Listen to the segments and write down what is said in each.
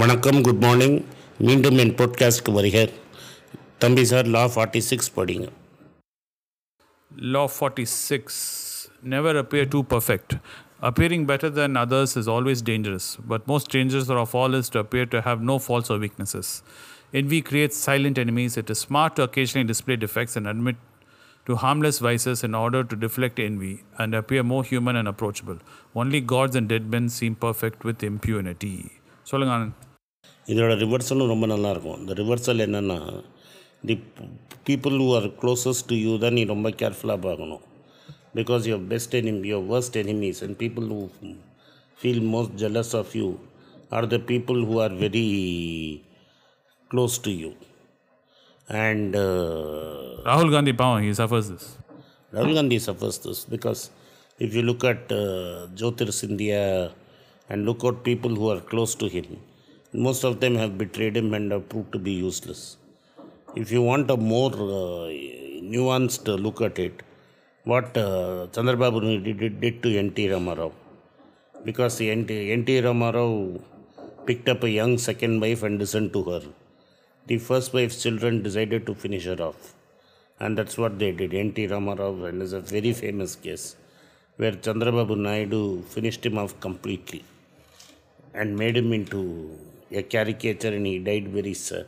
வணக்கம் good morning மீண்டும் என் பாட்காஸ்ட்க்கு வருக தம்பி சார் லா ஃபார்ட்டி சிக்ஸ் படிங்க Law 46 Never appear too perfect. Appearing better than others is always dangerous, but most dangerous of all is to appear to have no faults or weaknesses. Envy creates silent enemies. It is smart to occasionally display defects and admit to harmless vices in order to deflect envy and appear more human and approachable. Only gods and dead men seem perfect with impunity. சொல்லுங்க ஆனந்த். இதோட ரிவர்சலும் ரொம்ப நல்லாயிருக்கும். இந்த reversal என்னென்னா the people who are closest to you தான் நீ ரொம்ப கேர்ஃபுல்லாக பார்க்கணும். Because your best enemy your worst enemies and people who feel most jealous of you are the people who are very close to you and Gandhi Pawan, he suffers this. Rahul Gandhi suffers this because if you look at uh, Jyotir Scindia and look at people who are close to him, most of them have betrayed him and have proved to be useless. If you want a more uh, nuanced look at it, what uh, Chandrababu did, did to N.T. Ramarao, because N.T. Ramarao picked up a young second wife and listened to her. The first wife's children decided to finish her off. And that's what they did. N.T. Ramarao, and is a very famous case where Chandrababu Naidu finished him off completely and made him into a caricature and he died very sad,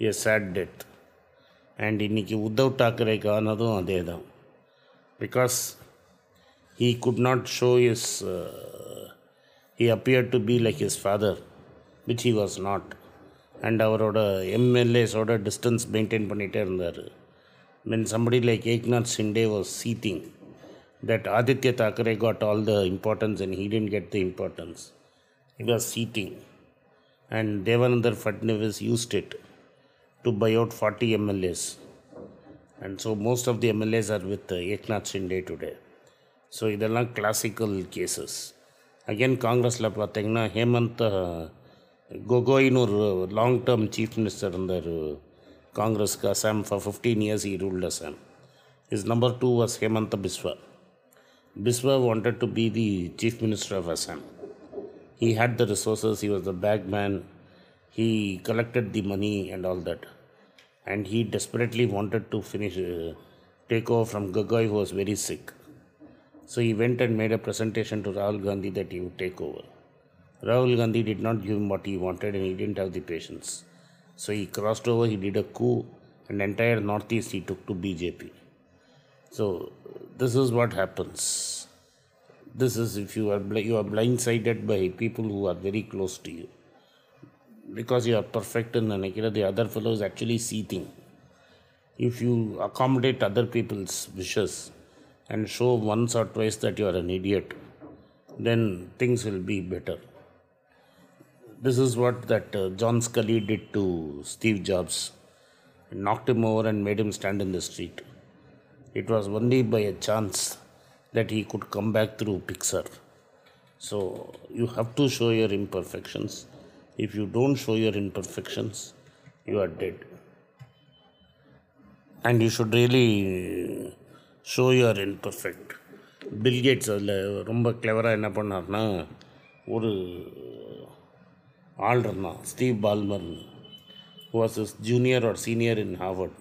a sad death. And இன்றைக்கி உத்தவ் டாக்கரேக்கு அதே தான் because he could not show is he appear to be like his father which he was not and அவரோட எம்எல்ஏஸோட distance maintain பண்ணிகிட்டே இருந்தார். When somebody like Eknath Shinde was seething that Aaditya Thackeray got all the importance and he didn't get the importance it was seating and devendra fadnavis used it to buy out 40 mlas and so most of the mlas are with uh, eknath shinde today. So idella classical cases. Again congress la pathinga hemant uh, கோகோயின்னு ஒரு long term chief minister இருந்தார் for 15 years he ruled he ruled Assam is number two was Biswa. Biswa Biswa wanted to be the chief minister of Assam he had the resources he was the bagman he collected the money and all that. And he desperately wanted to finish uh, take over from Gogoi who was very sick. So he went and made a presentation to Rahul Gandhi that he would take over. Rahul Gandhi did not give him what he wanted and he didn't have the patience. So he crossed over he did a coup and entire northeast he took to BJP so this is what happens this is if you are you are blindsided by people who are very close to you because you are perfect in Nanikira, the other fellow is actually seething. If you accommodate other people's wishes and show once or twice that you are an idiot, then things will be better. This is what that uh, John Sculley did to Steve Jobs. knocked him over and made him stand in the street. It was only by a chance that he could come back through Pixar. So you have to show your imperfections. If you don't show your imperfections, you are dead. And you should really show your imperfect. Bill Gates அதில் ரொம்ப கிளவராக என்ன பண்ணார்னா ஒரு ஆள் இருந்தான் Steve பால்மர்னு was is junior or senior in Harvard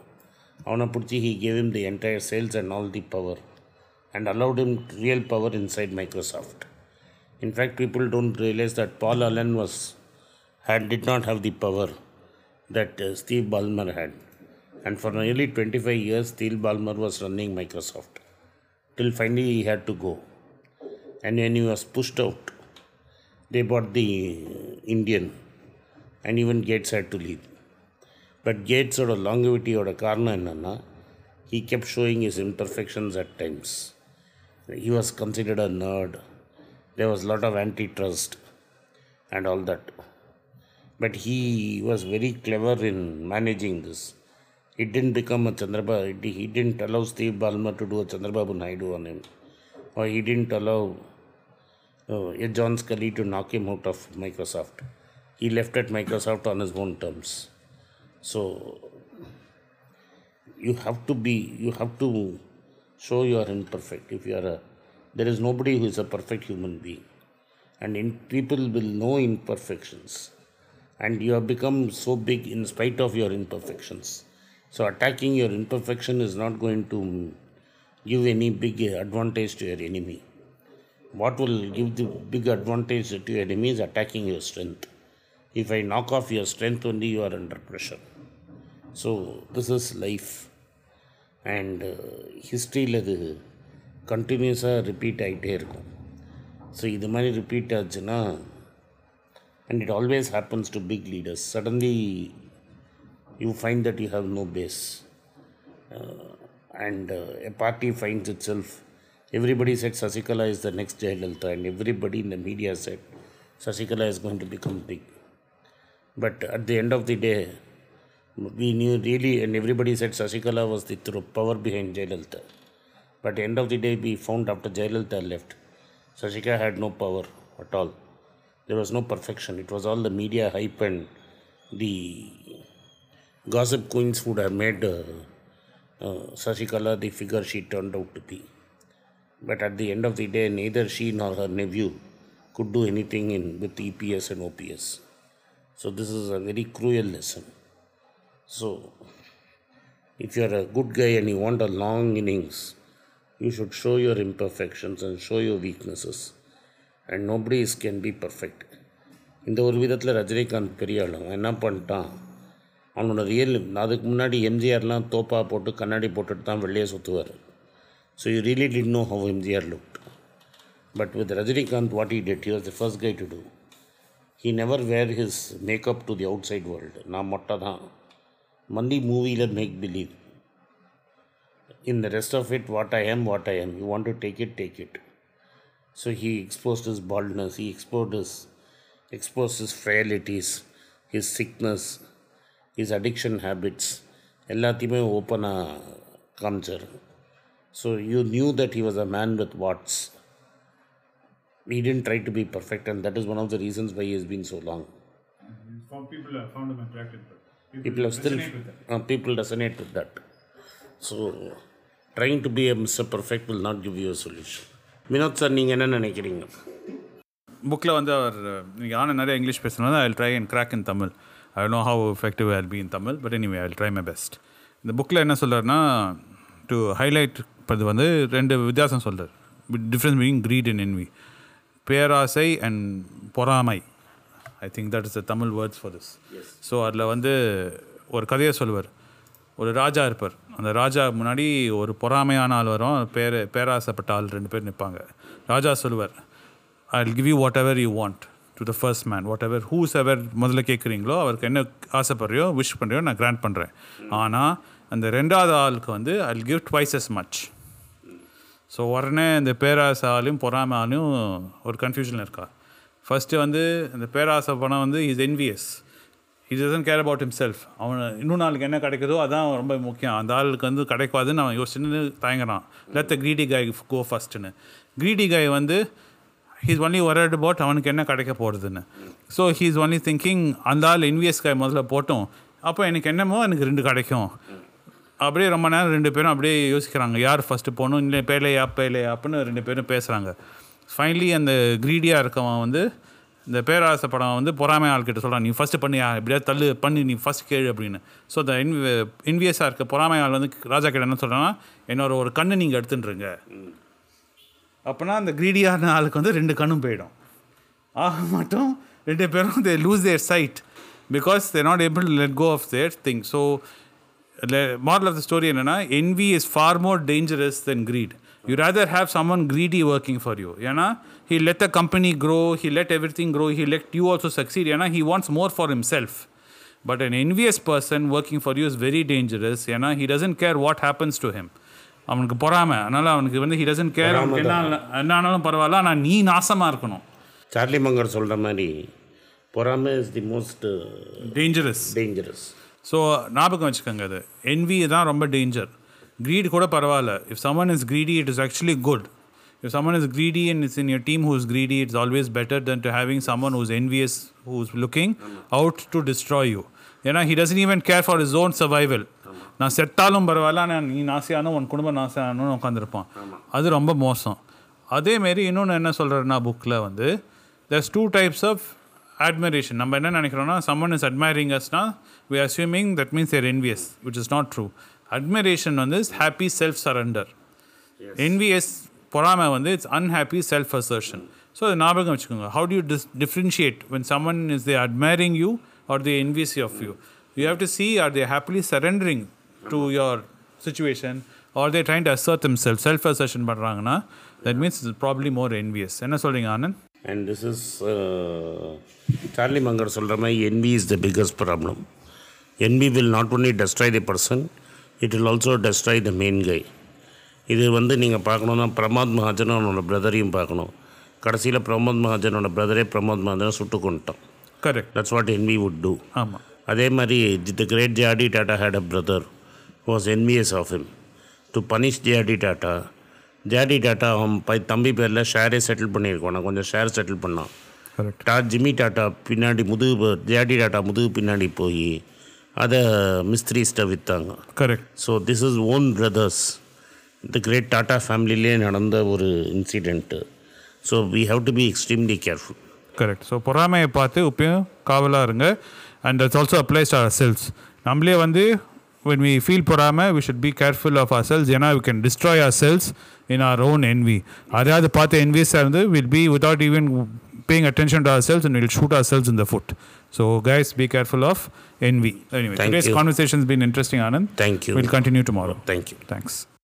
அவனை பிடிச்சி he gave him the entire sales and all the power and allowed him real power inside Microsoft. In fact, people don't realize that Paul Allen was had did not have the power that uh, Steve Ballmer had, and for nearly 25 years, Steve Ballmer was running Microsoft till finally he had to go. And when he was pushed out, they bought the Indian, and even Gates had to leave. But Gates' or a longevity or a karna, he kept showing his imperfections at times. He was considered a nerd. There was a lot of antitrust and all that. But he was very clever in managing this. He didn't become a Chandrababu, he didn't allow Steve Ballmer to do a Chandrababu Naidu on him. Or he didn't allow uh, John Sculley to knock him out of Microsoft. He left at Microsoft on his own terms. So you have to be you have to show you are imperfect if you are a there is nobody who is a perfect human being and in, people will know imperfections and you have become so big in spite of your imperfections. So, attacking your imperfection is not going to give any big advantage to your enemy. What will give the big advantage to your enemy is attacking your strength. If I knock off your strength, only you are under pressure. So, this is life. And ஹிஸ்ட்ரியில் இது கண்டினியூஸாக repeat ஆகிட்டே இருக்கும் so இது மாதிரி repeat ஆச்சுன்னா and it always happens to big leaders suddenly you find that you have no base and a party finds it self everybody set Sasikala is the next Jayalalithaa and everybody in the media set Sasikala is going to become big But at the end of the day, we knew really, and everybody said Sasikala was the through power behind Jayalalitha. But end of the day, we found after Jayalalitha left, Sasika had no power at all. There was no perfection. It was all the media hype and the gossip queens would have made uh, uh, Sasikala the figure she turned out to be. But at the end of the day, neither she nor her nephew could do anything in with EPS and OPS. So this is a very cruel lesson. So if you are a good guy and you want a long innings, you should show your imperfections and show your weaknesses. And nobody is, can be perfect. இந்த ஒரு விதத்தில் ரஜினிகாந்த் பெரிய ஆள் அவன் என்ன பண்ணிட்டான் அவனோட real அதுக்கு முன்னாடி எம்ஜிஆர்லாம் தோப்பா போட்டு கண்ணாடி போட்டுட்டு தான் வெளியே சுற்றுவார் so you really did know how MGR look but with Rajinikanth what he did you the first guy to do he never wear his makeup to the outside world நான் மொட்டை தான் மந்தி மூவியில் make believe in the rest of it what i am what i am you want to take it take it so he exposed his baldness he exposed his exposed his frailties his sickness his addiction habits எல்லாத்தையுமே ஓப்பனாக காமிச்சார் so you knew that he was a man with watts he didn't try to be perfect and that is one of the reasons why he has been so long Some people have found him attractive. People have still uh, people resonate with that. So trying to be a mr perfect will not give you a solution. Vinod sir நீங்கள் என்ன நினைக்கிறீங்க? புக்கில் வந்து அவர் நீங்கள் ஆனால் நிறைய English பேசுனாலும் I try and crack in Tamil I know how effective I be in Tamil but anyway I try my best இந்த புக்கில் என்ன சொல்கிறாருன்னா டு ஹைலைட் இது வந்து ரெண்டு வித்தியாசம் சொல்கிறார் difference meaning greed and envy. பேராசை அண்ட் பொறாமை. I think that is the Tamil words for this so அதில் வந்து ஒரு கதையை சொல்லுவார். ஒரு ராஜா இருப்பார். அந்த ராஜா முன்னாடி ஒரு பொறாமையான ஆள் வரும். பேர் பேராசைப்பட்ட ஆள் ரெண்டு பேர் நிற்பாங்க. ராஜா சொல்லுவார் I will give you whatever you want to the first man whatever whose ever முதல்ல கேட்குறீங்களோ அவருக்கு என்ன ஆசைப்படுறியோ விஷ் பண்ணுறியோ நான் கிராண்ட் பண்ணுறேன் ஆனால் அந்த ரெண்டாவது ஆளுக்கு வந்து I will give twice as much so உடனே இந்த பேராசை ஆளையும் பொறாமை ஆளையும் ஒரு கன்ஃபியூஷனில் இருக்கா? ஃபஸ்ட்டு வந்து அந்த பேராசை பணம் வந்து is envious is doesn't care about self அவன் இன்னும் நாளுக்கு என்ன கிடைக்குதோ அதான் ரொம்ப முக்கியம். அந்த ஆளுக்கு வந்து கிடைக்காதுன்னு அவன் யோசிச்சுன்னு தயங்குறான். லெட் த க்ரீடி காய் கோ ஃபஸ்ட்டுன்னு க்ரீடி காய் வந்து ஹீஸ் ஒன்லி ஒரட் அபவுட் அவனுக்கு என்ன கிடைக்க போகிறதுன்னு ஸோ ஹீஸ் ஒன்லி திங்கிங் அந்த ஆள் என்விஎஸ் காய் முதல்ல போட்டோம். அப்போ எனக்கு என்னமோ எனக்கு ரெண்டு கிடைக்கும். அப்படியே ரொம்ப நேரம் ரெண்டு பேரும் அப்படியே யோசிக்கிறாங்க. யார் ஃபஸ்ட்டு போகணும்? இல்லை பேலையா பேலையா அப்படின்னு ரெண்டு பேரும் பேசுகிறாங்க ஃபைனலி அந்த க்ரீடியாக இருக்கவன் வந்து இந்த பேராசை படம் வந்து பொறாமை ஆள்கிட்ட சொல்கிறான் நீ ஃபஸ்ட்டு பண்ணியா? எப்படியாவது தள்ளு பண்ணி நீ ஃபஸ்ட் கேளு அப்படின்னு. ஸோ அந்த இன்வி இன்வியஸாக இருக்க பொறாமை ஆள் வந்து ராஜா கிட்ட என்ன சொல்கிறான்னா என்னோட ஒரு கண்ணு நீங்கள் எடுத்துட்டுருங்க அப்போனா அந்த க்ரீடியான ஆளுக்கு வந்து ரெண்டு கண்ணும் போயிடும். ஆக மட்டும் ரெண்டு பேரும் they lose their side because they not able to let go of their thing so moral of the story என்னென்னா envy is far more dangerous than greed You rather have someone greedy working for you. Yana, he let the company grow, he let everything grow, he let you also succeed. Yana, he wants more for himself. But an envious person working for you is very dangerous. Yana, he doesn't care what happens to him. அவனுக்கு பொறாமை அதனால் அவனுக்கு வந்து he doesn't care அவனுக்கு என்ன என்ன ஆனாலும் பரவாயில்ல ஆனால் நீ நாசமாக இருக்கணும் சார்லி மங்கர் சொல்கிற மாதிரி பொறாமை is the most dangerous dangerous so ஞாபகம் வச்சுக்கோங்க அது என்வி தான் ரொம்ப டேஞ்சர் greed கூட பரவாயில்ல if someone is greedy it is actually good if someone is greedy and it's in your team is greedy it's always better than to having someone who's envious who's looking out to destroy you ஏன்னா he doesn't even care for his own survival நான் செத்தாலும் பரவாயில்ல ஆனால் நீ நாசியானும் உன் குடும்பம் நாசியானும் உட்காந்துருப்பான் அது ரொம்ப மோசம் அதேமாரி இன்னொன்று என்ன சொல்கிறேன்னா புக்கில் வந்து there's two types of admiration நம்ம என்ன நினைக்கிறோம்னா someone is admiring usனா we are assuming that means they're envious which is not admiration வந்து ஹாப்பி செல்ஃப் சரண்டர் என்விஎஸ் பொறாமை வந்து it's unhappy self assertion so அதை ஞாபகம் வச்சுக்கோங்க. How do you dis differentiate when someone is they admiring you are they envious of you you have to see are they happily surrendering to your situation are they trying to assert themself self self பண்ணுறாங்கன்னா that means it's probably more envious என்ன சொல்கிறீங்க Anand? And this is Charlie Munger சொல்கிற மாதிரி envy is the biggest problem envy will not only destroy the person it will also destroy the main guy. இது வந்து நீங்கள் பார்க்கணுன்னா பிரமாத் மகாஜனும் அவனோட பிரதரையும் பார்க்கணும். கடைசியில் பிரமோத் மகாஜனோட பிரதரே பிரமோத் மகாஜனை சுட்டு கொண்டுட்டான் correct. That's what envy would do. ஆமாம் அதே மாதிரி the great JD Tata had a brother was envious of him. To punish JD Tata JD Tata அவன் பை தம்பி பேரில் ஷேரே செட்டில் பண்ணியிருக்கோம் நான் கொஞ்சம் ஷேர் செட்டில் பண்ணான். Correct. டா ஜிம்மி டாட்டா பின்னாடி முதுகு ஜேடி டாட்டா முதுகு பின்னாடி போய் அதை மிஸ்திரிஸ்ட்டை விற்றாங்க correct so this is own brothers இந்த கிரேட் டாட்டா ஃபேமிலியிலே நடந்த ஒரு incident so we have to be extremely careful correct so பொறாமையை பார்த்து இப்பயும் காவலாக இருங்க. And that's also applies ourselves நம்மளே வந்து when we feel பொறாமல் we should be careful of ourselves ஏன்னா we can destroy ourselves in our own envy அதாவது பார்த்து என்விஸாக இருந்து will be without even paying attention to ourselves and we'll shoot ourselves in the foot so guys be careful of envy anyway Thank today's you. conversation has been interesting anand Thank you. we'll continue tomorrow Thank you. thanks